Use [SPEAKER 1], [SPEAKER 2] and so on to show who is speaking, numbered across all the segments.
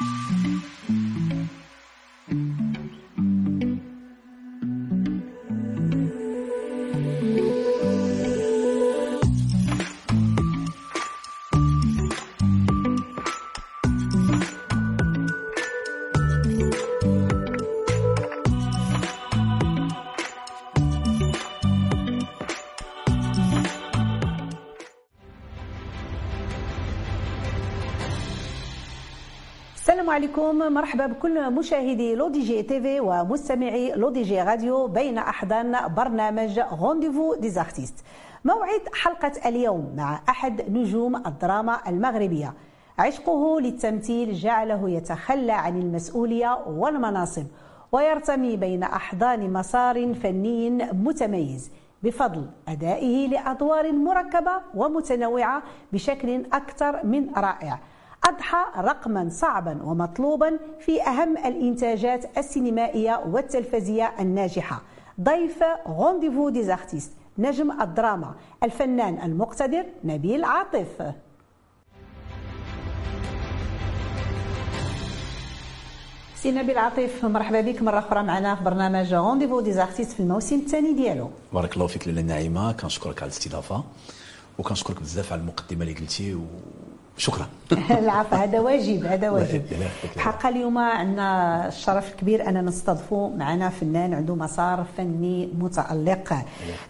[SPEAKER 1] Mm-hmm. السلام عليكم. مرحبا بكل مشاهدي L'ODJ TV ومستمعي L'ODJ Radio بين أحضان برنامج rendez-vous des artistes موعد حلقة اليوم مع أحد نجوم الدراما المغربية. عشقه للتمثيل جعله يتخلى عن المسؤولية والمناصب ويرتمي بين أحضان مسار فني متميز بفضل أدائه لأدوار مركبة ومتنوعة بشكل أكثر من رائع. أضحى رقما صعبا ومطلوبا في أهم الإنتاجات السينمائية والتلفزية الناجحة. ضيف rendez-vous des artistes نجم الدراما. الفنان المقتدر نبيل عطيف. سي نبيل عطيف مرحبا بك. مرة أخرى معنا في برنامج rendez-vous des artistes في الموسم الثاني ديالو.
[SPEAKER 2] بارك الله فيك لاله نعيمة. كنشكرك على الاستضافة وكنشكرك بزاف على المقدمة اللي قلتي. شكرا.
[SPEAKER 1] العفو هذا واجب هذا واجب. حقا اليوم عندنا الشرف الكبير اننا نستضيفوا معنا فنان عنده مسار فني متالق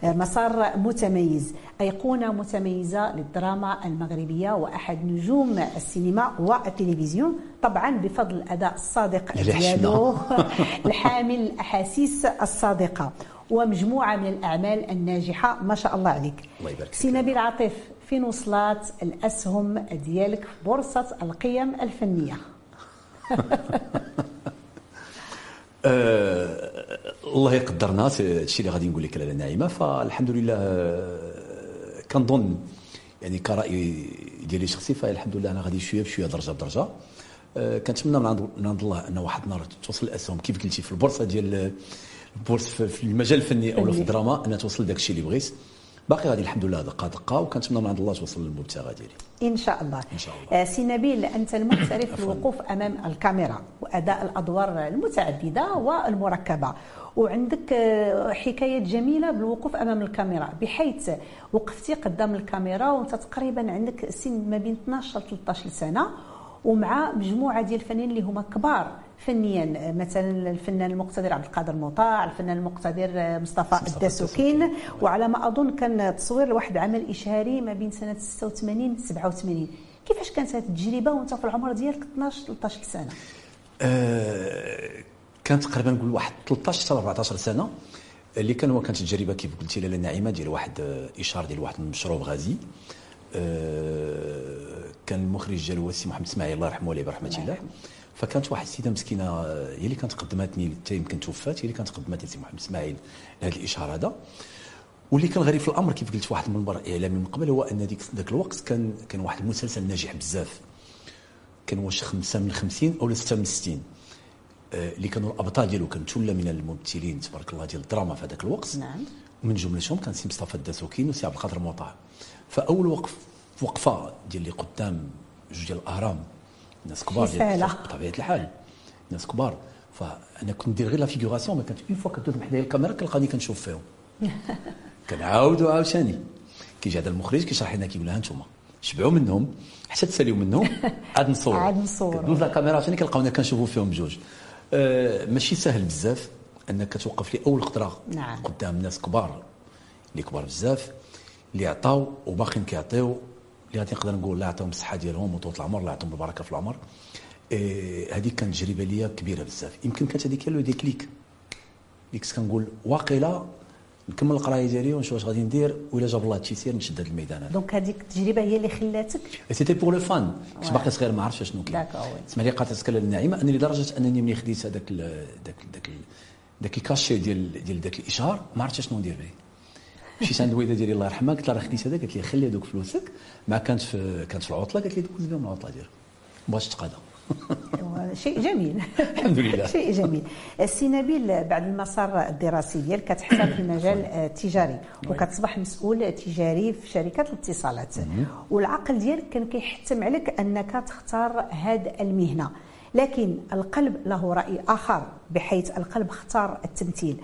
[SPEAKER 1] مسار متميز أيقونة متميزة للدراما المغربية وأحد نجوم السينما والتلفزيون طبعا بفضل الأداء الصادق ديالو الحامل الأحاسيس الصادقة. ومجموعة من الأعمال الناجحة. ما شاء الله عليك.
[SPEAKER 2] الله يبارك
[SPEAKER 1] سي نبيل عاطف فين وصلت الأسهم ديالك في بورصة القيم الفنية.
[SPEAKER 2] آه الله يقدرنا. هادشي اللي غادي نقول لك لاله نعيمه فالحمد لله كنظن يعني كرأي ديالي الشخصي فالحمد لله أنا غادي شوية بشوية درجة بدرجة. آه كنتمنى من عند من عند الله أن واحد النهار توصل الأسهم. كيف قلتي في البورصة ديال البورص في المجال الفني أو في الدراما أنها توصل داك الشيء اللي بغيت. باقي غادي الحمد لله دقه دقه وكنتمنى من عند الله توصل للمبتغى ديالي.
[SPEAKER 1] إن شاء الله.
[SPEAKER 2] إن شاء الله.
[SPEAKER 1] آه سي نبيل أنت المحترف في الوقوف أمام الكاميرا وأداء الأدوار المتعددة والمركبة. وعندك حكايات جميلة بالوقوف أمام الكاميرا بحيث وقفتي قدام الكاميرا وأنت تقريبا عندك سن ما بين 12 ل 13 سنة ومع مجموعة ديال الفنانين اللي هما كبار فنيا مثلا الفنان المقتدر عبد القادر مطاع الفنان المقتدر مصطفى الدسوكين. وعلى ما أظن كان تصوير واحد عمل إشهاري ما بين سنة 86 87 كيفاش كانت هذه التجربة وأنت في العمر ديالك 12 13 سنة؟
[SPEAKER 2] أه كانت تقريبا نقول واحد 13 حتى 14 سنة. اللي كان هو كانت التجربة كيف قلتي لاله نعيمة ديال واحد إشهار ديال واحد المشروب غازي. أه كان المخرج ديالو هو السي محمد إسماعيل الله يرحمه عليه برحمة الله فكانت واحد السيدة مسكينة هي اللي كانت قدمتني حتى يمكن توفات هي اللي كانت قدمت لي محمد إسماعيل هذا الاشهار هذا. واللي كان غريب في الأمر كيف قلت واحد المنبر إعلامي من قبل هو أن ديك ذاك الوقت كان كان واحد المسلسل ناجح بزاف. كان واش خمسة من 50 أو ستة من 60 اللي كانوا الأبطال ديالو كان ثله من الممثلين تبارك الله ديال الدراما في هذاك الوقت.
[SPEAKER 1] نعم.
[SPEAKER 2] ومن جملتهم كان سي مصطفى الدسوكين وسي عبد القادر مطاع فأول وقف وقفة ديال اللي قدام جوج ديال الأهرام ناس كبار بطبيعة الحال. ناس كبار. فأنا كنت ندير غير la figuration ما كانت une fois كتدوز حدايا الكاميرا كنلقاني كنشوف فيهم. كنعاود عاوتاني. كيجي هذا المخرج كيشرح لنا كيقول لها أنتم شبعوا منهم. حتى تساليو منهم عاد نصور
[SPEAKER 1] عاد نصور
[SPEAKER 2] كدوز la caméra عاوتاني كنلقاونا كنشوفوا فيهم بجوج. أه ماشي سهل بزاف أنك توقف لي أول خطرة
[SPEAKER 1] نعم.
[SPEAKER 2] قدام ناس كبار. اللي كبار بزاف اللي عطاو وباقيين كيعطيو. اللي غادي نقدر نقول الله يعطيهم الصحة ديالهم وطول العمر الله يعطيهم البركة في العمر. إيه هذه كانت تجربة ليا كبيرة بزاف. يمكن كانت هذيك le déclic اللي كنت كنقول واقيلا نكمل القراية ديالي ونشوف واش غادي ندير ولا جاب الله التيسير نشد هذا الميدان هذا.
[SPEAKER 1] donc هذيك التجربة هي اللي خلاتك؟
[SPEAKER 2] c'était pour le fun كنت باقي صغير ما عرفتش شنو كاين. اسمح لي قاطعت تكلم النعيمة. أنني لدرجة أنني ملي خديت هذاك داك داك داك ال cachet ديال ديال داك الإشهار ما عرفتش شنو ندير به مشيت عند الوالده ديالي الله يرحمها قلت لها راه خديت هذا قالت لي خلي هذوك فلوسك ما كانت في كانت في العطلة قالت لي دوز بهم العطلة ديالك. ما بغاتش تقاضى.
[SPEAKER 1] شيء جميل.
[SPEAKER 2] الحمد لله.
[SPEAKER 1] شيء جميل. السي نبيل بعد المسار الدراسي ديالك كتحترف في المجال التجاري وكتصبح مسؤول تجاري في شركات الاتصالات. والعقل ديالك كان كيحتم عليك أنك تختار هذه المهنة. لكن القلب له رأي آخر بحيث القلب اختار التمثيل.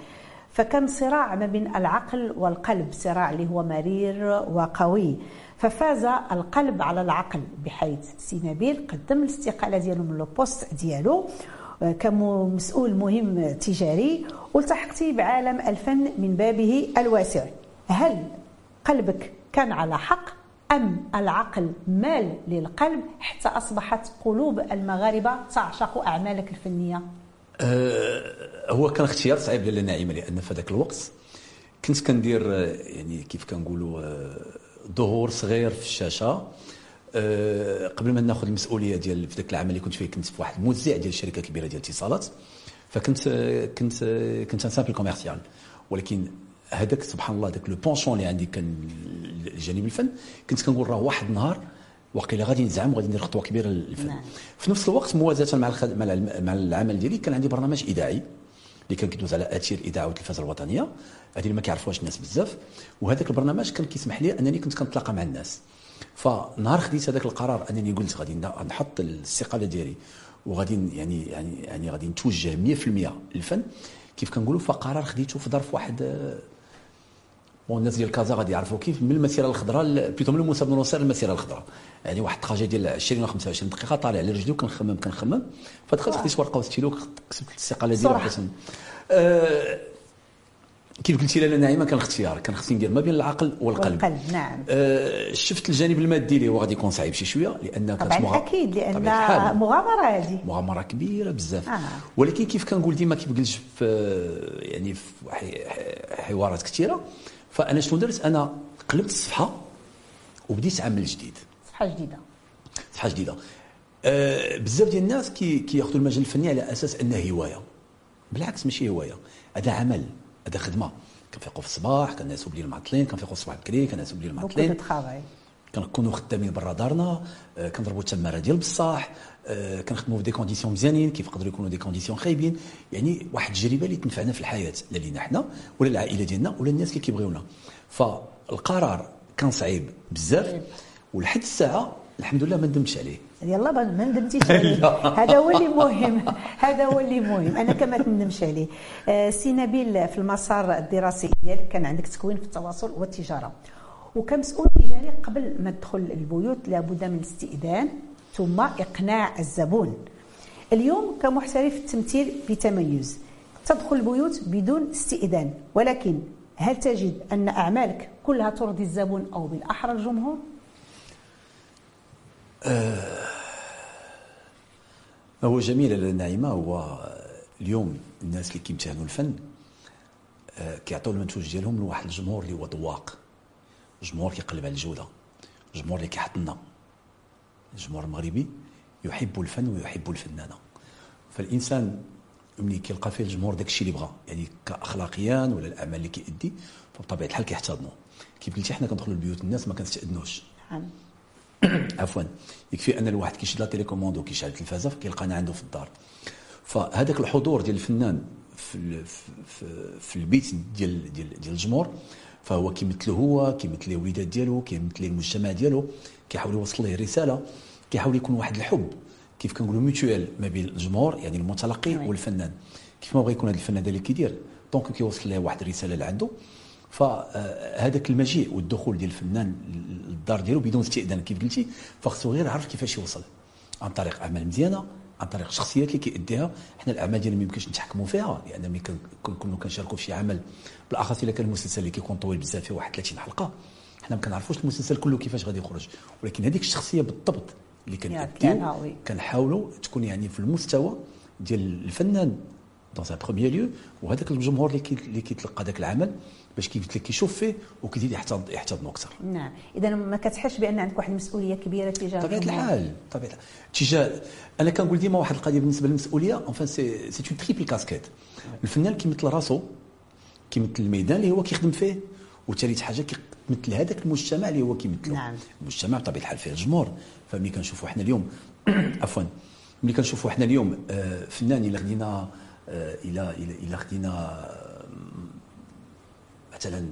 [SPEAKER 1] فكان صراع ما بين العقل والقلب؟ صراع اللي هو مرير وقوي. ففاز القلب على العقل بحيث سي نبيل قدم الاستقالة ديالو من le poste ديالو آه، كمسؤول مهم تجاري والتحقتي بعالم الفن من بابه الواسع. هل قلبك كان على حق أم العقل مال للقلب حتى أصبحت قلوب المغاربة تعشق أعمالك الفنية؟
[SPEAKER 2] هو كان اختيار صعيب لاله نعيمه لأن في ذاك الوقت كنت كندير آه، يعني كيف كنقولوا آه، ظهور صغير في الشاشة قبل ما ناخذ المسؤولية ديال في ذاك العام اللي كنت فيه كنت في واحد الموزع ديال الشركات الكبيره ديال الاتصالات فكنت آه، كنت كنت un simple commercial ولكن هذاك سبحان الله ذاك le penchant اللي عندي كان جانب الفن كنت كنقول راه واحد النهار واقيلا غادي نزعم وغادي ندير خطوة كبيرة للفن. نعم. في نفس الوقت موازاه مع مع العمل ديالي كان عندي برنامج إذاعي اللي كان كيدوز على أثير الاذاعه والتلفزه الوطنية. هذه اللي ما كيعرفوهاش الناس بزاف. وهذاك البرنامج كان كيسمح لي أنني كنت كنتلاقى مع الناس. فنهار خديت هذاك القرار أنني قلت غادي نحط الاستقالة ديالي. وغادي يعني يعني يعني غادي نتوجه 100% للفن. كيف كنقولوا فقرار خديته في ظرف واحد بون الناس ديال كازا غادي يعرفوا كيف من المسيرة الخضراء بيتو من الموسى بن نصير للمسيره الخضراء. يعني واحد الطاجه ديال 20 ولا 25 دقيقة طالع على رجلي وكنخمم كنخمم. فدخلت خديت ورقه وستيلو كتبت الاستقالة ديالي أه كيف قلتي لاله نعيمه كان الاختيار كان خصني ندير ما بين العقل والقلب.
[SPEAKER 1] والقلب نعم.
[SPEAKER 2] أه شفت الجانب المادي اللي هو غادي يكون صعيب شي شوية لأن
[SPEAKER 1] كانت طبعا مغ... أكيد لأن مغامرة هذه.
[SPEAKER 2] مغامرة كبيرة بزاف. آه. ولكن كيف كنقول ديما كيف قلت في يعني في حوارات كثيرة فأنا شنو درت؟ أنا قلبت الصفحه وبديت عمل جديد.
[SPEAKER 1] صفحة جديدة.
[SPEAKER 2] صفحة جديدة. أه بزاف ديال الناس كي كياخذوا المجال الفني على أساس انه هواية. بالعكس ماشي هواية. هذا عمل هذا خدمة. كنفيقوا في الصباح كنعسوا بليل معطلين كنفيقوا الصباح بكري كنعسوا بليل معطلين كنكونوا خدامين برا دارنا. آه، كنضربوا التماره ديال آه، كنخدموا في des conditions مزيانين كيف يقدروا يكونوا des conditions خايبين. يعني واحد التجربة اللي تنفعنا في الحياة لا لينا حنا ولا العائلة ديالنا ولا الناس اللي كيبغيونا. فالقرار كان صعيب بزاف ولحد الساعة الحمد لله ما ندمتش عليه.
[SPEAKER 1] يلا ما ندمتيش عليه. هذا هو اللي مهم. هذا هو اللي مهم. أنا كما تندمش عليه. آه، سي نبيل في المسار الدراسي ديالك كان عندك تكوين في التواصل والتجارة. وكمسؤول تجاري قبل ما تدخل البيوت لابد من الاستئذان. ثم إقناع الزبون. اليوم كمحترف التمثيل بتميز تدخل البيوت بدون استئذان ولكن هل تجد أن أعمالك كلها ترضي الزبون أو بالأحرى الجمهور؟
[SPEAKER 2] آه هو جميل النعيمة. هو اليوم الناس اللي كيمتهنوا الفن آه كيعطيو المنتوج ديالهم لواحد الجمهور اللي هو ذواق جمهور كيقلب على الجودة جمهور اللي كيحطنا الجمهور المغربي يحب الفن ويحب الفنانة. فالإنسان ملي كيلقى فيه الجمهور داك الشيء اللي بغى يعني كاخلاقيا ولا الأعمال اللي كيأدي فبطبيعة الحال كيحتضنوا كيف قلتي حنا كندخلوا لبيوت الناس ما كنستاذنوش نعم. عفوا. يكفي أن الواحد كيشد la télécommande وكيشعل التلفازة كيلقانا عنده في الدار. فهذاك الحضور ديال الفنان في في, في البيت ديال ديال ديال الجمهور فهو كيمثلو هو كيمثل الوليدات ديالو كيمثل المجتمع ديالو كيحاول يوصل ليه رسالة كيحاول يكون واحد الحب. كيف كنقولوا mutuel ما بين الجمهور يعني المتلقي والفنان. كيف ما بغى يكون هذا الفنان اللي كيدير. donc كيوصل ليه واحد الرسالة اللي عنده فهذاك المجيء والدخول ديال الفنان للدار ديالو بدون استئذان كيف قلتي؟ فخصو غير يعرف كيفاش يوصل. عن طريق اعمال مزيانة عن طريق الشخصيات اللي كيأديها. حنا الأعمال ديالنا ما يمكنش نتحكموا فيها لأن ملي كنكونوا كنشاركوا في شي عمل. بالأخص إلا كان المسلسل اللي كيكون طويل بزاف فيه واحد 30 حلقة. حنا ما كنعرفوش المسلسل كله كيفاش غادي يخرج. ولكن هذيك الشخصية بالضبط اللي كنأديو كنحاولوا تكون يعني في المستوى ديال الفنان دون ان بروميير ليو وهذاك الجمهور اللي اللي كيتلقى ذاك العمل. باش كيف لك كيشوف فيه وكيزيد يحتضن يحتضنه أكثر.
[SPEAKER 1] نعم. إذا ما كتحسش بأن عندك واحد المسؤوليه كبيرة تجاه
[SPEAKER 2] طبيعة الحال طبيعة تجاه أنا كنقول ديما واحد القضية بالنسبة للمسؤولية enfin c'est c'est un triple casquette الفنان كيمثل راسو كيمثل الميدان اللي هو كيخدم فيه وثالث حاجة كيمثل هذاك المجتمع اللي هو كيمثله نعم. المجتمع بطبيعة الحال فيه الجمهور فملي كنشوفوا حنا اليوم عفوا ملي كنشوفوا حنا اليوم آه، فنان إلا خدينا آه، إلى إلى خدينا مثلا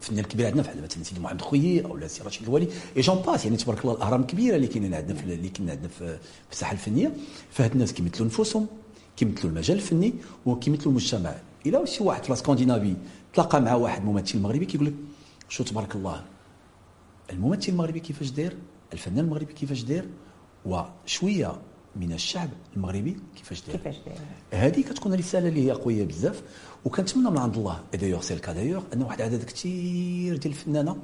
[SPEAKER 2] فنان كبير عندنا بحال مثلا سيدي محمد خويي أو سي رشيد الوالي et j'en passe يعني تبارك الله الأهرام كبيرة اللي كاينين عندنا في اللي كاينين عندنا في الساحة الفنية. فهاد الناس كيمثلوا نفوسهم كيمثلوا المجال الفني وكيمثلوا المجتمع. إلى شي واحد في اسكندنافي تلاقى مع واحد ممثل مغربي كيقول لك شو تبارك الله الممثل المغربي كيفاش داير؟ الفنان المغربي كيفاش داير؟ وشوية من الشعب المغربي كيفاش داير؟ كيفاش داير. هذه كتكون رسالة اللي هي قويه بزاف. وكنتمنى من عند الله d'ailleurs c'est le cas d'ailleurs ان واحد العدد كثير ديال الفنانة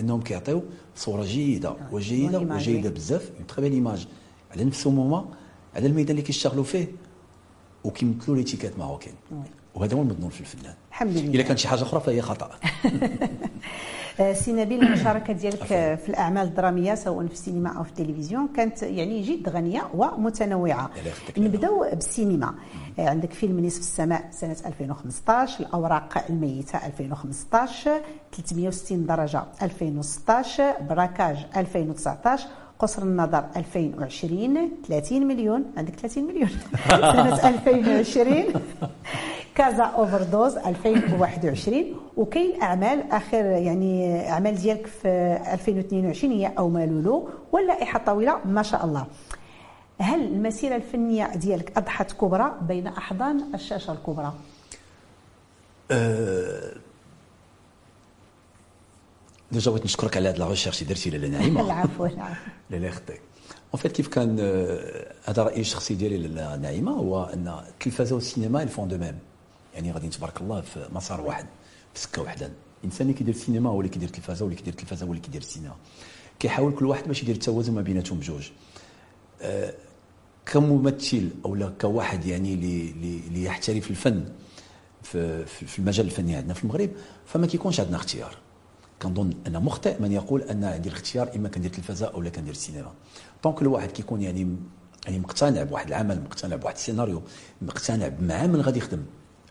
[SPEAKER 2] أنهم كيعطيو صورة جيدة آه، وجيدة وجيدة بزاف une très belle image على نفسهم هما على الميدان اللي كيشتغلوا فيه وكيمثلوا l'étiquette marocaine. وهذا هو المضمون في الفنان.
[SPEAKER 1] الحمد لله.
[SPEAKER 2] إلا كانت شي حاجة أخرى فهي خطأ.
[SPEAKER 1] آه، سي نبيل المشاركة ديالك في الأعمال الدرامية سواء في السينما أو في التلفزيون كانت يعني جد غنية ومتنوعة. نبداو بالسينما. آه، عندك فيلم نصف السماء سنة 2015 الأوراق الميتة 2015 360 درجة 2016 براكاج 2019 قصر النظر 2020 30 مليون. عندك 30 مليون. سنة 2020 كازا اوفر دوز 2021 وكاين أعمال آخر يعني أعمال ديالك في 2022 هي أو مالولو واللائحة طويله ما شاء الله. هل المسيرة الفنية ديالك أضحت كبرى بين أحضان الشاشة الكبرى؟
[SPEAKER 2] أه déjà بغيت نشكرك على هذه la recherche اللي درتي لاله نعيمة.
[SPEAKER 1] العفو العفو.
[SPEAKER 2] لا يخطيك en fait كيف كان هذا رأيي الشخصي ديالي لاله نعيمة هو أن التلفازه والسينما elles vont de même. يعني غادي تبارك الله في مسار واحد في سكة واحدة الإنسان اللي كيدير السينما هو اللي كيدير التلفازة واللي كيدير التلفازة هو اللي كيدير السينما. كيحاول كل واحد باش يدير التوازن ما بيناتهم بجوج أه كممثل أو كواحد يعني اللي يحترف الفن في المجال الفني عندنا في المغرب فما كيكونش عندنا اختيار. كنظن أن مخطئ من يقول أن عندي الاختيار إما كندير التلفازة أو كندير السينما. donc الواحد كيكون يعني يعني مقتنع بواحد العمل مقتنع بواحد السيناريو مقتنع بمع من غادي يخدم.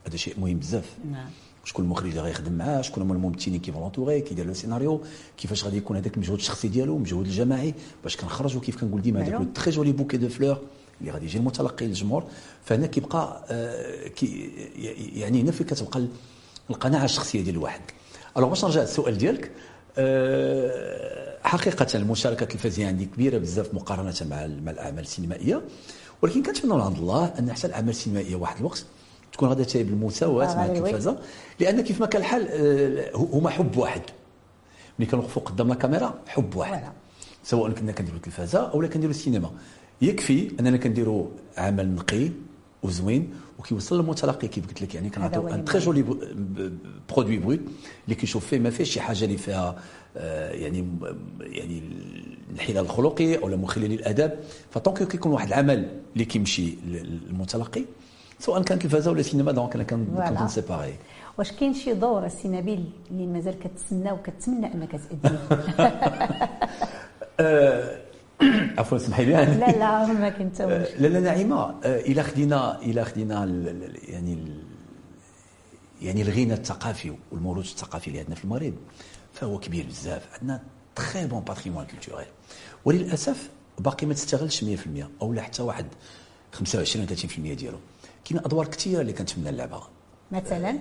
[SPEAKER 2] هذا شيء مهم بزاف. نعم. شكون المخرج اللي غيخدم معاه شكون هما الممثلين كيف l'entourage كيدير le scénario كيفاش غادي يكون هذاك المجهود الشخصي ديالو المجهود الجماعي باش كنخرجوا كيف كنقول ديما هذاك le très joli bouquet de fleurs اللي غادي يجي المتلقي للجمهور. فهنا كيبقى آه كي يعني هنا فين كتبقى القناعة الشخصية ديال الواحد. alors باش نرجع للسؤال ديالك. آه حقيقة المشاركة التلفزيونية عندي كبيرة بزاف مقارنة مع مع الأعمال السينمائية. ولكن كنتمنى من عند الله أن احسن الأعمال السينمائية واحد الوقت تكون غادا تاي بالمساواه مع التلفازه لأن كيف ما كان الحال آه، هما حب واحد. ملي كنوقفوا قدام الكاميرا حب واحد. سواء كنا كنديروا التلفازة أو لا كنديروا السينما. يكفي أننا كنديروا عمل نقي وزوين وكيوصل للمتلقي كيف قلت لك. يعني كنعطيو un très joli produit brut اللي كيشوف فيه ما فيهش شي حاجة اللي فيها آه، يعني يعني الانحلال الخلقي أو مخلل للاداب ف donc كيكون واحد العمل اللي كيمشي للمتلقي سواء كان تلفازه ولا سينما donc أنا كنظن c'est pareil
[SPEAKER 1] واش كاين شي دور السي نبيل اللي مازال كتسنى وكتمنى أنك تاديه
[SPEAKER 2] آه، عفوا اسمحي لي.
[SPEAKER 1] لا لا ما كنت
[SPEAKER 2] لا لا نعيمة. آه، إلى خدينا إلى خدينا يعني يعني الغنى الثقافي والموروث الثقافي اللي عندنا في المغرب فهو كبير بزاف. عندنا très bon patrimoine culturel وللأسف باقي ما تستغلش 100% أو لا حتى واحد 25 30% ديالو. كاين أدوار كثيره اللي كنتمنى نلعبها
[SPEAKER 1] مثلا؟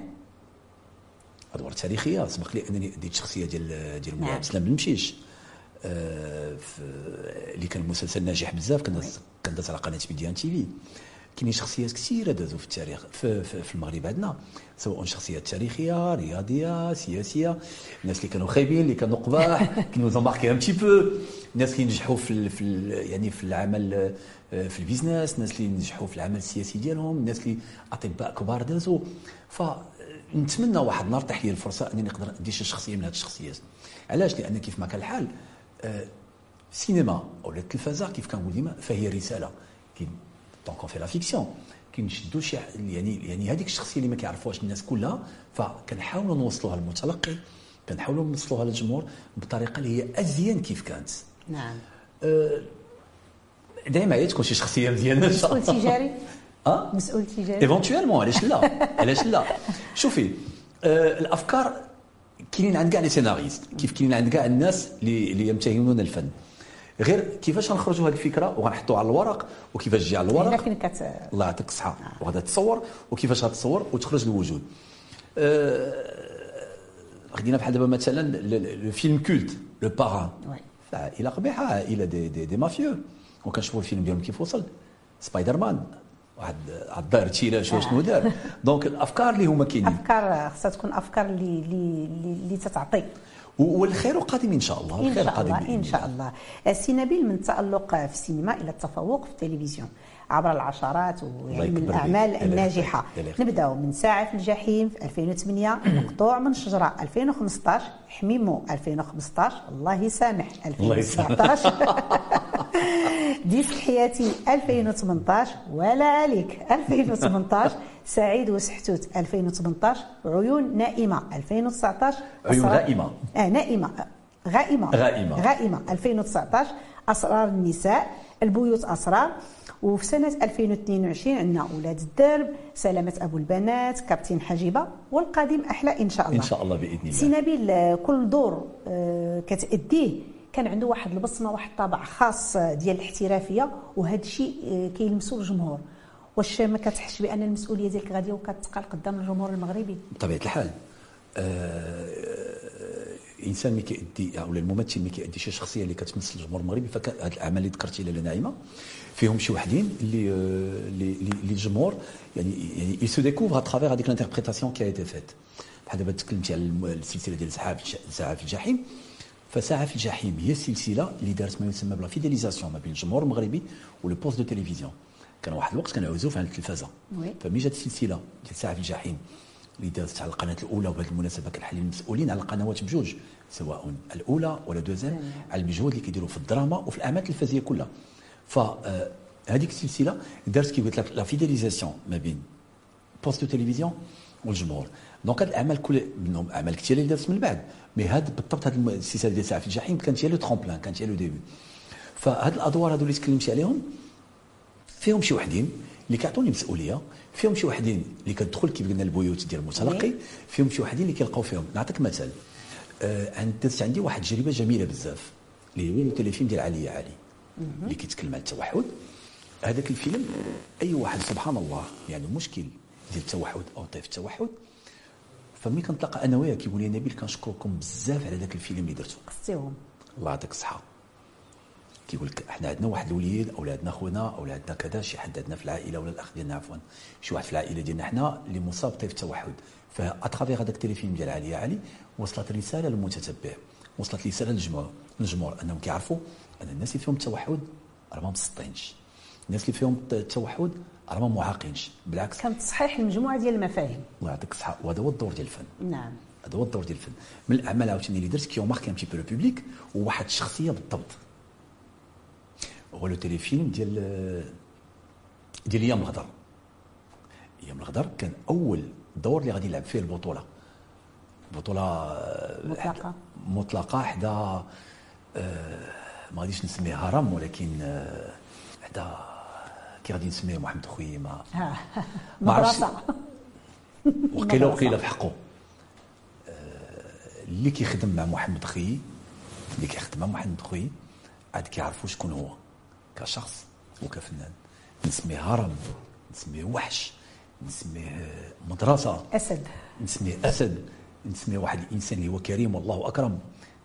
[SPEAKER 2] أدوار تاريخية. سبق لي أنني ديت شخصية ديال ديال مولاي عبد السلام بن مشيش آه اللي كان مسلسل ناجح بزاف كان كان داز على قناة ميديان تي في. كاينين شخصيات كثيره دازوا في التاريخ في, في, في المغرب عندنا. سواء شخصيات تاريخية رياضية سياسية. الناس اللي كانوا خايبين اللي كانوا قباح كانوا ils ont marqué un petit peu الناس اللي نجحوا في, في يعني في العمل في ال business الناس اللي نجحوا في العمل السياسي ديالهم الناس اللي أطباء كبار دازوا فنتمنى واحد النهار تحت لي الفرصة أنني نقدر ندير شي شخصية من هذه الشخصيات. علاش؟ لأن كيف ما كان الحال السينما أو التلفازه كيف كنقول ديما فهي رسالة. donc on fait la fiction. كنشدوا شي يعني يعني هذيك الشخصية اللي ما كيعرفوهاش الناس كلها فكنحاولوا نوصلوها للمتلقي كنحاولوا نوصلوها للجمهور بطريقة اللي هي ازين كيف كانت.
[SPEAKER 1] نعم.
[SPEAKER 2] أه دائما هي تكون شي شخصية مزيانة
[SPEAKER 1] مسؤول تجاري؟
[SPEAKER 2] آه
[SPEAKER 1] مسؤول تجاري؟
[SPEAKER 2] éventuellement علاش لا؟ علاش لا؟ شوفي آه الأفكار كاينين عند كاع les scénaristes كيف كاينين عند كاع الناس اللي يمتهنون الفن. غير كيفاش غنخرجوا هذه الفكرة وغنحطوها على الورق وكيفاش تجي على الورق
[SPEAKER 1] كت...
[SPEAKER 2] الله يعطيك الصحة وغادا تصور وكيفاش غتصور وتخرج للوجود خدينا بحال دابا مثلا لو film culte Le
[SPEAKER 1] Parrain.
[SPEAKER 2] عائله قبيحة عائلة دي, دي, دي مافيو وكنشوفوا الفيلم ديالهم كيف وصل. سبايدر مان واحد الدار تشيله شو شنو دار. donc الأفكار اللي هما كاينين.
[SPEAKER 1] أفكار خصها تكون أفكار اللي اللي اللي, تتعطي.
[SPEAKER 2] والخير قادم إن شاء الله. الخير
[SPEAKER 1] شاء
[SPEAKER 2] قادم
[SPEAKER 1] الله
[SPEAKER 2] بإذن
[SPEAKER 1] إن شاء الله. سي نبيل من التألق في السينما إلى التفوق في التلفزيون. عبر العشرات ويعني من
[SPEAKER 2] يكبر
[SPEAKER 1] الأعمال
[SPEAKER 2] بك.
[SPEAKER 1] الناجحة.
[SPEAKER 2] الله يخليك.
[SPEAKER 1] نبداو من ساعة في الجحيم في 2008 مقطوع من شجرة 2015 حميمو 2015 الله يسامح.
[SPEAKER 2] الله يسامح.
[SPEAKER 1] 2017 ديسك حياتي 2018 ولا عليك. 2018 سعيد وسحتوت 2018 عيون نائمة 2019
[SPEAKER 2] عيون
[SPEAKER 1] أسرار-
[SPEAKER 2] غائمة.
[SPEAKER 1] آه نائمة. غائمة.
[SPEAKER 2] غائمة.
[SPEAKER 1] غائمة. 2019 أسرار النساء البيوت أسرار. وفي سنة 2022 عندنا أولاد الدرب سلامة أبو البنات كابتن حجيبة والقادم أحلى إن شاء الله.
[SPEAKER 2] إن شاء الله بإذن
[SPEAKER 1] سي
[SPEAKER 2] الله.
[SPEAKER 1] نبيل آه، كل دور آه، كتأديه كان عنده واحد البصمة واحد الطابع خاص آه، ديال الاحترافية. وهذا الشيء آه، كيلمسو الجمهور. واش ما كتحسش بأن المسؤولية ديالك غاديه وكتقال قدام الجمهور المغربي؟
[SPEAKER 2] بطبيعة الحال آه، انسان ملي كيأدي ولا الممثل ملي كيأدي شي شخصية اللي كتمثل الجمهور المغربي فهاد الأعمال اللي ذكرتي لاله ناعمه فيهم شي وحدين اللي آه، اللي اللي اللي الجمهور يعني يعني découvre à travers هذيك qui a été faite. بحال دابا تكلمتي على السلسلة ديال ساعه في الجحيم. فساعه في الجحيم هي السلسلة اللي دارت ما يسمى ب la fidélisation ما بين الجمهور المغربي و le poste de télévision كان واحد الوقت كان عزوف عن التلفازة.
[SPEAKER 1] oui.
[SPEAKER 2] فملي جات السلسلة ديال ساعه في الجحيم اللي دازت على القناة الأولى وبهذه المناسبة كنحيي المسؤولين على القنوات بجوج؟ سواء الأولى ولا deuxième على المجهود اللي كيديروا في الدراما وفي الأعمال التلفزيونية كلها. ف آه، هذيك السلسلة دارت كي قلت لك la fidélisation ما بين poste de télévision والجمهور donc هاد الأعمال كل منهم أعمال كثيره اللي دارت من بعد. mais هاد بالضبط هاد السلسلة ديال ساعة في الجحيم كانت هي le tremplin كانت هي le début فهاد الأدوار هادو اللي تكلمتي عليهم فيهم شي وحدين اللي كيعطوني مسؤولية. فيهم شي وحدين اللي كتدخل كيف قلنا البيوت ديال المتلقي فيهم شي وحدين اللي كيلقاو فيهم. نعطيك مثال. آه عند درت عندي واحد التجربه جميلة بزاف اللي هو التيليفيلم ديال علي علي اللي كيتكلم على التوحد. هذاك الفيلم أي واحد سبحان الله يعني مشكل ديال التوحد أو طيف التوحد. فملي كنتلاقى أنا وياه كيقول لي نبيل كنشكركم بزاف على ذاك الفيلم اللي درتو.
[SPEAKER 1] قصتيهم.
[SPEAKER 2] الله يعطيك الصحة. كيقول لك إحنا عندنا واحد الوليد أولادنا خونا أولادنا كذا شي حد عندنا في العائلة ولا الأخ ديالنا عفوا شي واحد في العائلة ديالنا. حنا اللي مصاب طيف التوحد فاترافيغ هذاك التليفيلم ديال علي علي وصلت رسالة للمتتبع وصلت رسالة للجمهور للجمهور أنهم كيعرفوا أن الناس اللي فيهم التوحد راه ما مسطينش. الناس اللي فيهم التوحد راه ما معاقينش. بالعكس.
[SPEAKER 1] كان تصحيح المجموعة ديال المفاهيم.
[SPEAKER 2] الله يعطيك الصحة. وهذا هو الدور ديال الفن.
[SPEAKER 1] نعم.
[SPEAKER 2] هذا هو الدور ديال الفن. من الأعمال عاوتاني اللي درت qui marquait un petit peu le public وواحد الشخصية بالضبط. هو le téléfilm ديال ديال أيام الغدر أيام الغدر كان أول دور اللي غادي يلعب فيه البطولة بطولة
[SPEAKER 1] مطلقة.
[SPEAKER 2] مطلقة حدا آه، ما غاديش نسميه هرم ولكن آه، حدا كي غادي نسميه محمد خويا ما ما عرفتش. وقيله. وقيله في حقه آه، اللي كيخدم مع محمد خي اللي كيخدم مع محمد خي عاد كيعرفوا شكون هو كشخص وكفنان نسميه هرم نسميه وحش نسميه مدرسة
[SPEAKER 1] أسد.
[SPEAKER 2] نسميه أسد نسميه واحد الإنسان اللي هو كريم والله أكرم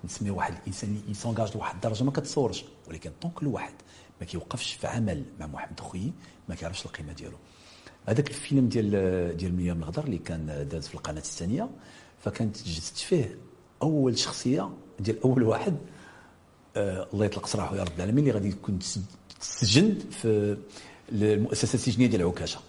[SPEAKER 2] نسميه واحد الإنسان اللي يسونجاج لواحد الدرجة ما كتصورش ولكن طونك الواحد ما كيوقفش في عمل مع محمد خويي ما كيعرفش القيمة ديالو. هذاك الفيلم ديال ديال ميام الغدر اللي كان داز في القناة الثانية فكانت جسدت فيه أول شخصية ديال أول واحد آه الله يطلق سراحه يا رب العالمين اللي غادي يكون تسجن في المؤسسة السجنية ديال عكاشه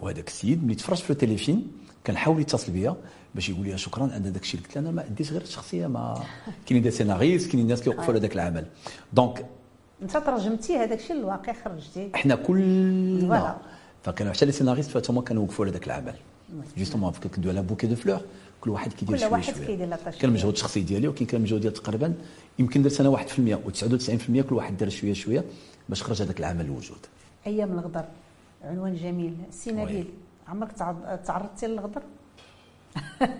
[SPEAKER 2] وهذاك السيد ملي تفرج في التيليفيلم كان حاول يتصل بيا باش يقول لي شكرا ان داك الشيء. اللي قلت له أنا ما اديتش غير الشخصيه ما كاينين des scénaristes كاينين الناس كيوقفوا على ذاك العمل. donc
[SPEAKER 1] أنت ترجمتي هذاك الشيء للواقع خرجتي.
[SPEAKER 2] إحنا كلنا. فكانوا حتى les scénaristes فاتهم كانوا وقفوا على ذاك العمل. justement كندوي على bouquet de fleurs. كل واحد كيدير
[SPEAKER 1] كل
[SPEAKER 2] شوية
[SPEAKER 1] واحد
[SPEAKER 2] شوية.
[SPEAKER 1] كيدير
[SPEAKER 2] كان المجهود الشخصي ديالي وكاين كان المجهود ديال تقريبا يمكن درت أنا 1% و99% كل واحد دار شوية شوية باش خرج هذاك العمل للوجود
[SPEAKER 1] أيام الغدر عنوان جميل. سي. نبيل عمرك تعرض- تعرضتي للغدر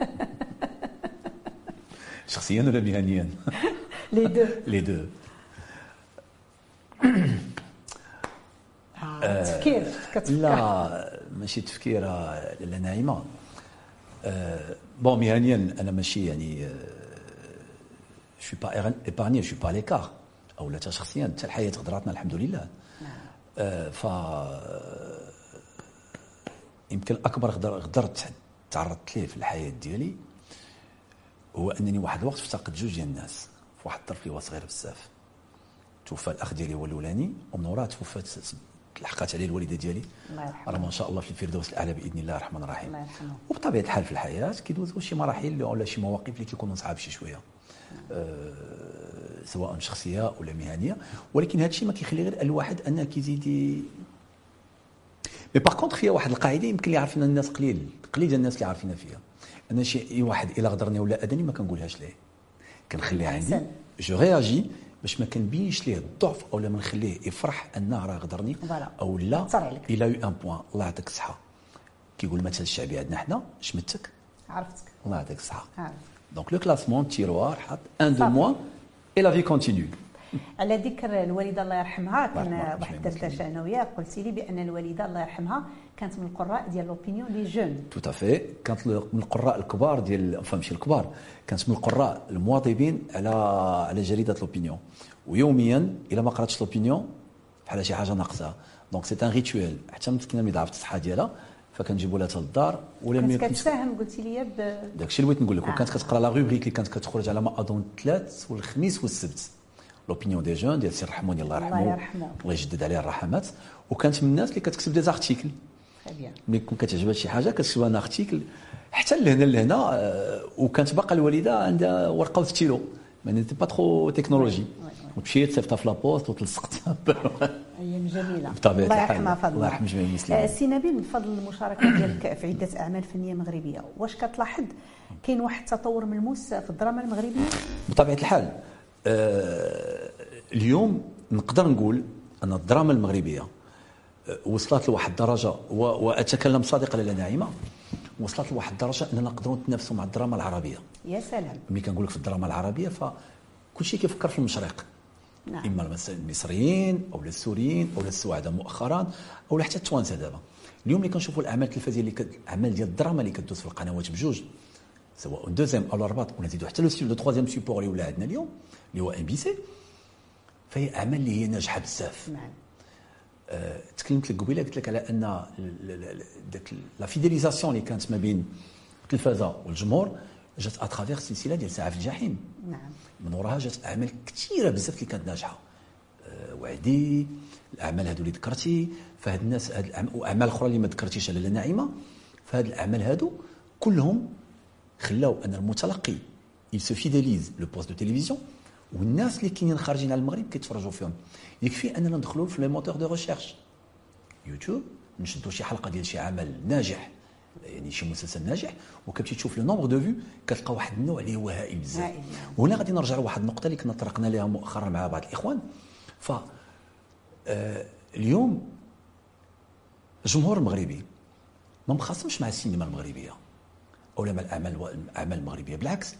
[SPEAKER 2] شخصيا ولا مهنيا؟
[SPEAKER 1] لي دو
[SPEAKER 2] لي دو
[SPEAKER 1] آه، تفكير كتفكر.
[SPEAKER 2] لا ماشي تفكير لا ناعمة. آه، bon مهنيا أنا ماشي يعني je suis pas épargné je suis pas à l'écart أو لا شخصيا حتى الحياة غدراتنا الحمد لله نعم. ف يمكن أكبر غدرت تعرضت ليه في الحياة ديالي هو أنني واحد الوقت افتقدت جوج ديال الناس في واحد الطرف اللي هو صغير بزاف. توفى الأخ ديالي هو الأولاني ومن وراء توفات لحقات عليه الوالدة ديالي. الله يرحمها راه ما شاء الله في الفردوس الأعلى بإذن الله الرحمن الرحيم. الله يرحمه. وبطبيعة الحال في الحياة كيدوزوا شي مراحل ولا شي مواقف اللي كيكونوا صعاب شي شوية. أه سواء شخصية ولا مهنية. ولكن هذا الشيء ما كيخلي غير الواحد أنه كيزيد مي باغ كونتخ فيها واحد القاعدة يمكن اللي يعرفنا الناس قليل. قليل الناس اللي عارفين فيها. أنا شي واحد إلا غدرني ولا اذاني ما كنقولهاش ليه. كنخليها عندي. جو رياجي باش ما كنبينش ليه الضعف أو ما نخليه يفرح أنه راه غدرني أو لا إلى يو أن بوان. الله يعطيك الصحة. كيقول المثل الشعبي عندنا حنا شمتك
[SPEAKER 1] عرفتك.
[SPEAKER 2] الله يعطيك الصحة. دونك لو كلاسمون تيروار حط ان دو موان اي لا في كونتينيو
[SPEAKER 1] على ذكر الوالدة الله يرحمها كان واحد الدردشه أنا وياك قلتي لي بأن الوالدة الله يرحمها كانت من القراء ديال لوبينيون لي جون
[SPEAKER 2] تو تافي كانت من القراء الكبار ديال فهم ماشي الكبار كانت من القراء المواظبين على على جريدة لوبينيون ويوميا إلا ما قراتش L'Opinion بحال شي حاجة ناقصة. donc c'est un rituel حتى مسكينه ملي ضعفت الصحة ديالها فكنجيبوا لها للدار
[SPEAKER 1] ولا كانت كتساهم قلتي لي ب
[SPEAKER 2] داكشي اللي بغيت نقول لك. وكانت كتقرأ la rubrique اللي كانت كتخرج على ما أظن الثلاث والخميس والسبت. L'Opinion des jeunes ديال سي الرحموني الله يرحمه الله يرحمه الله يجدد عليه الرحمات وكانت من الناس اللي كتكتب des articles ملي كون كتعجبها شي حاجة كتكتب un article حتى لهنا لهنا وكانت باقا الوالده عندها ورقه و stylo mais pas trop technologie ومشيت صيفطها في la poste وتلصقتها
[SPEAKER 1] أيام جميله
[SPEAKER 2] بطبيعه
[SPEAKER 1] الله يرحمها
[SPEAKER 2] فضل الله يرحم جميع المسلمين
[SPEAKER 1] سي نبيل بفضل المشاركة ديالك في عدة أعمال فنية مغربية واش كتلاحظ؟ كاين واحد التطور ملموس في الدراما المغربية؟
[SPEAKER 2] بطبيعة الحال اليوم نقدر نقول أن الدراما المغربية آه، وصلت لواحد الدرجة وأتكلم صادقا لا ناعمة وصلت لواحد الدرجة أننا نقدروا نتنافسوا مع الدراما العربية.
[SPEAKER 1] يا سلام.
[SPEAKER 2] ملي كنقول لك في الدراما العربية فكل شيء كيفكر في المشرق. نعم. إما المصريين أو السوريين أو السواعده مؤخرا أو حتى التوانسة دابا. اليوم اللي كنشوفوا الأعمال التلفزيونية اللي الأعمال ديال الدراما اللي كدوز في القنوات بجوج سواء deuxième أو الرباط ونزيدوا حتى le troisième support اللي ولا عندنا اليوم اللي هو أم بي سي. فهي أعمال اللي هي ناجحة بزاف. نعم. أه تكلمت لك قبيلة قلت لك على أن داك la fidélisation اللي كانت ما بين التلفازه والجمهور جات à travers سلسلة ديال ساعه في الجحيم. نعم. من وراها جات أعمال كثيرة بزاف اللي كانت ناجحة. أه وعدي الأعمال هذو اللي ذكرتي فهاد الناس هاد وأعمال أخرى اللي ما ذكرتيش على لالة ناعمة فهاد الأعمال هادو كلهم خلاو أن المتلقي il se fidélise le poste de télévision. والناس اللي كاينين خارجين على المغرب كيتفرجوا فيهم. يكفي أننا ندخلوا في les moteurs de recherche. يوتيوب نشدوا شي حلقة ديال شي عمل ناجح يعني شي مسلسل ناجح وكتمشي تشوف le nombre de vues كتلقى واحد النوع اللي هو هائل بزاف. وهنا غادي نرجع لواحد النقطة اللي كنا طرقنا لها مؤخرا مع بعض الإخوان. ف آه اليوم الجمهور المغربي ما مخاصمش مع السينما المغربية أو مع الاعمال الأعمال المغربية بالعكس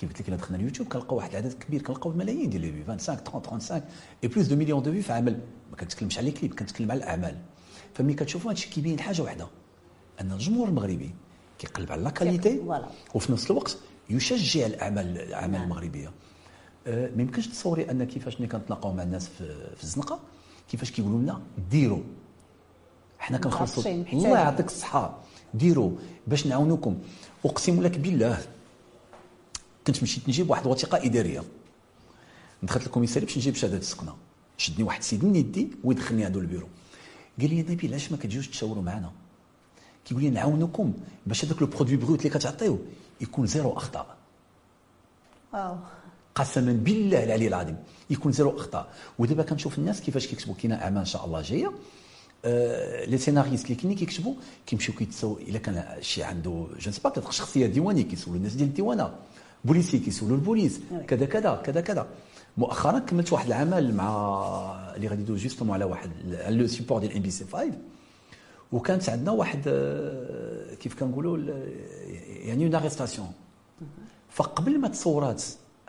[SPEAKER 2] كيف قلت لك الا دخلنا اليوتيوب كنلقاو واحد العدد كبير كنلقاو ملايين ديال les 25 30 35 et plus de millions de vues في عمل. ما كنتكلمش على كليب كنتكلم على الأعمال. فملي كتشوفوا هادشي كيبين حاجة واحدة أن الجمهور المغربي كيقلب على la qualité وفي نفس الوقت يشجع الأعمال الأعمال نعم. المغربية. أه ما يمكنش تصوري أن كيفاش ملي كنتلاقاو مع الناس في, في الزنقة كيفاش كيقولوا لنا ديروا حنا كنخلصوا الله يعطيك الصحة. ديروا باش نعاونوكم. أقسم لك بالله كنت مشيت نجيب واحد الوثيقة إدارية. دخلت الكوميسارية باش نجيب شهادة السكنة. شدني واحد السيد من يدي ويدخلني عندو البيرو قال لي نبيل علاش ما كتجيوش تشاوروا معنا؟ كيقول لي نعاونكم باش هذاك le produit brut اللي كتعطيو يكون زيرو أخطاء. واو. قسما بالله العلي العظيم يكون زيرو أخطاء. ودابا كنشوف الناس كيفاش كيكتبوا. كاينة أعمال إن شاء الله جاية. آه les scénaristes اللي كاينين كيكتبوا كيمشيو كيتسو إلا كان شي عنده je sais pas شخصية ديوانية كيسولوا الناس ديال الديوانة. بوليسي كيسولوا البوليس. كذا كذا كذا كذا. مؤخرا كملت واحد العمل مع اللي غادي يدوز justement على واحد le support ديال MBC 5 وكانت عندنا واحد آه، كيف كنقولوا يعني une arrestation فقبل ما تصورات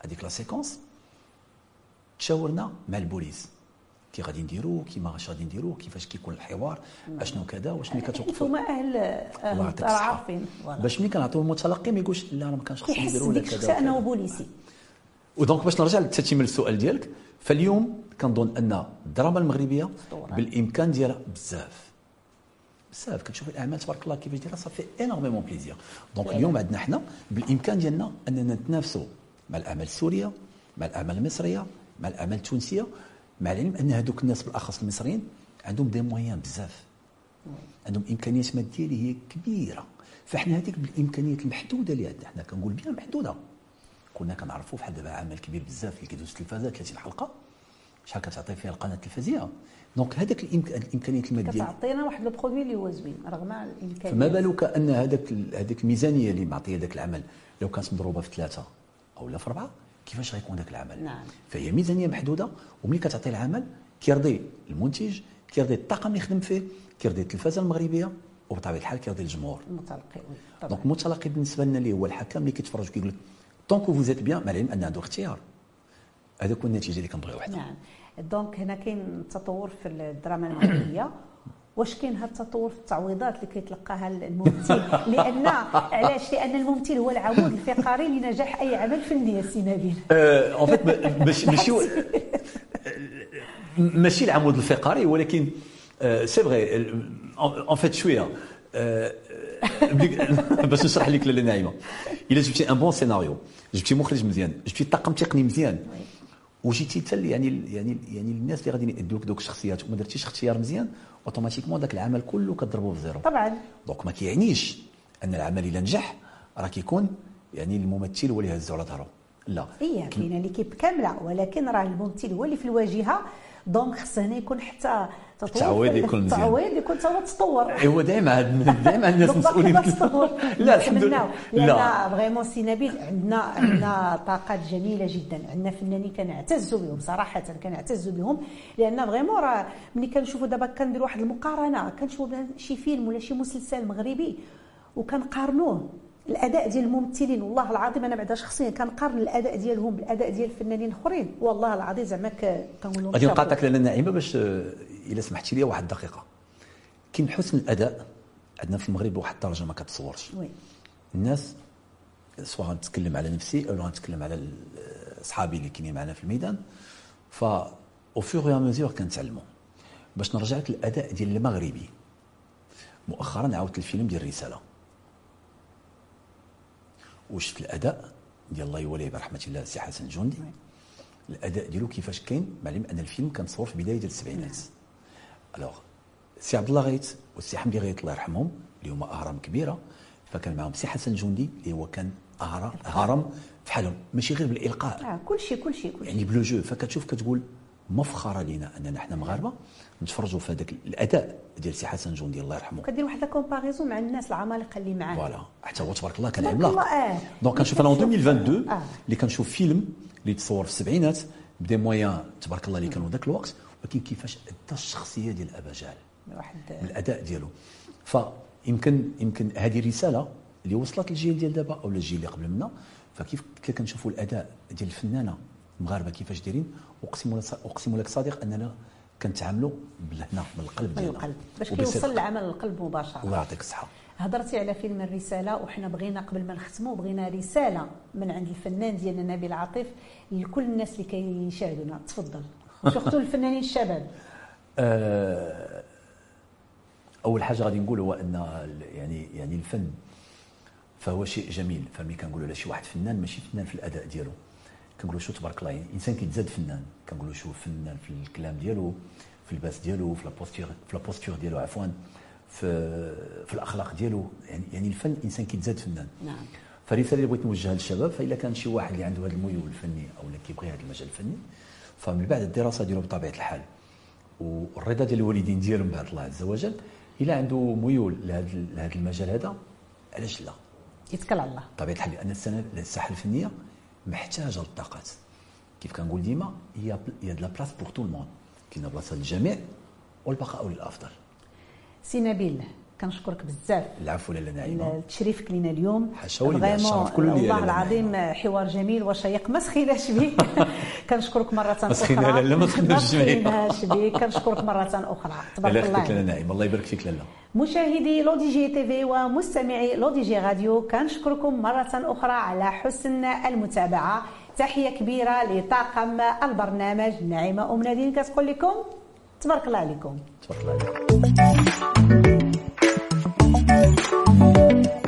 [SPEAKER 2] هذيك la séquence تشاورنا مع البوليس. كي غادي نديرو كيما اش غادي نديرو كيفاش كيكون الحوار أشنو كذا واش ملي كتوقفوا
[SPEAKER 1] أنتم أهل أهل عارفين
[SPEAKER 2] باش ملي كنعطيو المتلقي ما يقولش لا أنا ما كانش خصني نديرو
[SPEAKER 1] ولا كذا أنه بوليسي.
[SPEAKER 2] و donc باش نرجع للتتمه للسؤال ديالك فاليوم كنظن أن الدراما المغربية بالإمكان ديالها بزاف. بزاف. كتشوف الأعمال تبارك الله كيفاش دايرة صافي énormément plaisir donc اليوم عندنا حنا بالإمكان ديالنا أننا نتنافسوا مع الأعمال السورية مع الأعمال المصرية مع الأعمال التونسية مع العلم أن هذوك الناس بالأخص المصريين عندهم des moyens بزاف. عندهم إمكانيات مادية اللي هي كبيرة. فإحنا هذيك بالإمكانيات المحدودة اللي عندنا. حنا كنقول بها محدودة. كنا كنعرفوا بحال دابا عمل كبير بزاف اللي كيدوز التلفازة 30 حلقة. شحال كتعطي فيها القناة التلفزيونية. donc هذاك الإمكانيات الماديه
[SPEAKER 1] كتعطينا واحد le produit اللي هو زوين رغم
[SPEAKER 2] الإمكانيات. فما بالك أن هذاك هذيك الميزانية اللي معطية ذاك العمل لو كانت مضروبة في ثلاثة أو لا في أربعة؟ كيفاش غيكون ذاك العمل؟
[SPEAKER 1] نعم.
[SPEAKER 2] فهي ميزانية محدودة وملي كتعطي العمل كيرضي المنتج كيرضي الطاقم اللي يخدم فيه كيرضي التلفازة المغربية وبطبيعة الحال كيرضي الجمهور.
[SPEAKER 1] المتلقي
[SPEAKER 2] donc المتلقي بالنسبة لنا اللي هو الحكم اللي كيتفرج كيقول لك tant que vous êtes bien مع العلم ان عنده اختيار. هذا هو النتيجة اللي كنبغيو حنا
[SPEAKER 1] نعم. donc هنا كاين تطور في الدراما المغربيه واش كاين هذا التطور في التعويضات اللي كيتلقاها الممثل؟ لأن علاش؟ لأن الممثل هو العمود الفقري لنجاح أي عمل فني يا سي نبيل
[SPEAKER 2] en fait ماشي ماشي العمود الفقري ولكن c'est vrai en fait شوية. باش نشرح لك لاله ناعمة. إلا جبتي un bon scénario جبتي مخرج مزيان جبتي طاقم تقني مزيان وجيتي حتى يعني يعني يعني الناس اللي غادي يديو دوك الشخصيات وما درتيش اختيار مزيان automatiquement ذاك العمل كله كضربه في زيرو
[SPEAKER 1] طبعا.
[SPEAKER 2] donc ما كيعنيش أن العمل إلا نجح راه كيكون يعني الممثل هو اللي هزو على ظهره. لا.
[SPEAKER 1] هي كاينة l'équipe كاملة ولكن راه الممثل هو اللي في الواجهة donc خص هنا يكون حتى
[SPEAKER 2] التعويض يكون
[SPEAKER 1] مزيان. التعويض يكون هو تطور.
[SPEAKER 2] إيوا دائما دائما الناس مسؤولين
[SPEAKER 1] لا الحمد لله. لأن vraiment سي نبيل عندنا عندنا طاقات جميلة جدا. عندنا فنانين كنعتزوا بهم صراحة كنعتزوا بهم. لأن vraiment راه ملي كنشوفوا دابا كندير واحد المقارنة كنشوفوا شي فيلم ولا شي مسلسل مغربي وكنقارنوه. الأداء ديال الممثلين والله العظيم أنا بعدا شخصيا كنقارن الأداء ديالهم بالأداء ديال الفنانين الأخرين. والله العظيم زعما
[SPEAKER 2] كنقول غادي نقاطعك لأن نعيمة باش إلا سمحتي لي واحد الدقيقه كاين حسن الأداء عندنا في المغرب بواحد الدرجة ما كتصورش.
[SPEAKER 1] oui.
[SPEAKER 2] الناس سواء غنتكلم على نفسي أو غنتكلم على صحابي اللي كاينين معنا في الميدان. ف au fur et à mesure كنتعلموا. باش نرجع لك الأداء ديال المغربي. مؤخرا عاودت الفيلم ديال الرسالة. وشفت الأداء ديال الله يوليه برحمة الله السي حسن الجندي الأداء ديالو كيفاش كاين؟ معلم أن الفيلم كان تصور في بدايه السبعينات. الوغ سي عبد الله غيث والسي حمدي غيث الله يرحمهم اللي هما أهرام كبيرة فكان معهم سي حسن الجندي اللي هو كان هرم في حالهم. ماشي غير بالإلقاء.
[SPEAKER 1] آه كل شيء كل شيء
[SPEAKER 2] يعني بلو جو فكتشوف كتقول مفخرة لينا أننا حنا مغاربة نتفرجوا في هذاك الأداء ديال سي حسن جندي الله يرحمه.
[SPEAKER 1] كدير واحد comparaison مع الناس العمالقة اللي معاه
[SPEAKER 2] voilà. حتى هو تبارك الله كان عملاق.
[SPEAKER 1] آه.
[SPEAKER 2] donc كنشوف أنا 2022 آه. اللي كنشوف فيلم اللي تصور في السبعينات بدي مويان تبارك الله اللي كانوا ذاك الوقت ولكن كيفاش أدى الشخصية ديال أبا جهل.
[SPEAKER 1] واحد.
[SPEAKER 2] الأداء ديالو. فيمكن يمكن هذه رساله اللي وصلت للجيل ديال دابا أو للجيل اللي قبل منا فكيف كنشوفوا الأداء ديال الفنانة المغاربه كيفاش دايرين؟ أقسم أقسم لك صادق أننا كنتعاملوا بالهنا من القلب
[SPEAKER 1] ديالنا. من القلب باش كيوصل العمل للقلب مباشره
[SPEAKER 2] الله يعطيك الصحة.
[SPEAKER 1] هضرتي على فيلم الرسالة وحنا بغينا قبل ما نختموا بغينا رسالة من عند الفنان ديالنا نبيل عطيف لكل الناس اللي كيشاهدونا. تفضل. surtout الفنانين الشباب؟
[SPEAKER 2] أه أول حاجة غادي نقول هو أن يعني يعني الفن فهو شيء جميل. فملي كنقولوا على شي واحد فنان ماشي فنان في الأداء ديالو. كنقولوا شو تبارك الله الإنسان كيتزاد فنان. كنقولوا شو فنان في الكلام ديالو في اللباس ديالو في la posture في la posture ديالو عفوا في في الأخلاق ديالو. يعني يعني الفن الإنسان كيتزاد فنان.
[SPEAKER 1] نعم.
[SPEAKER 2] فرسالة اللي بغيت نوجهها للشباب فاذا كان شي واحد اللي عنده هذا الميول الفني أو اللي كيبغي هذا المجال الفني فمن بعد الدراسة ديالو بطبيعة الحال والرضا ديال الوالدين ديالو من بعد الله عز وجل إلا عنده ميول لهذا المجال هذا علاش لا؟
[SPEAKER 1] يتكل على الله.
[SPEAKER 2] بطبيعة الحال لأن الساحة الفنية محتاجة للطاقات. كيف كنقول ديما هي هي de la place pour tout le monde كاينة بلاصة للجميع والبقاء للأفضل.
[SPEAKER 1] سي نبيل كنشكرك بزاف.
[SPEAKER 2] العفو لالة نعيمة.
[SPEAKER 1] تشريفك لينا اليوم.
[SPEAKER 2] حاشا والله
[SPEAKER 1] والله العظيم حوار جميل وشيق. ما سخيناش به كنشكرك مرة أخرى.
[SPEAKER 2] مسخينا لالا ما تخدمش
[SPEAKER 1] بك كنشكرك مرة أخرى.
[SPEAKER 2] تبارك الله خديت لالا نعيم. الله يبارك فيك لالا.
[SPEAKER 1] مشاهدي لودي جي TV ومستمعي لودي جي راديو كنشكركم مرة أخرى على حسن المتابعة. تحية كبيرة لطاقم البرنامج نعيمة أم نادين. كتقول لكم تبارك الله عليكم.
[SPEAKER 2] تبارك الله عليكم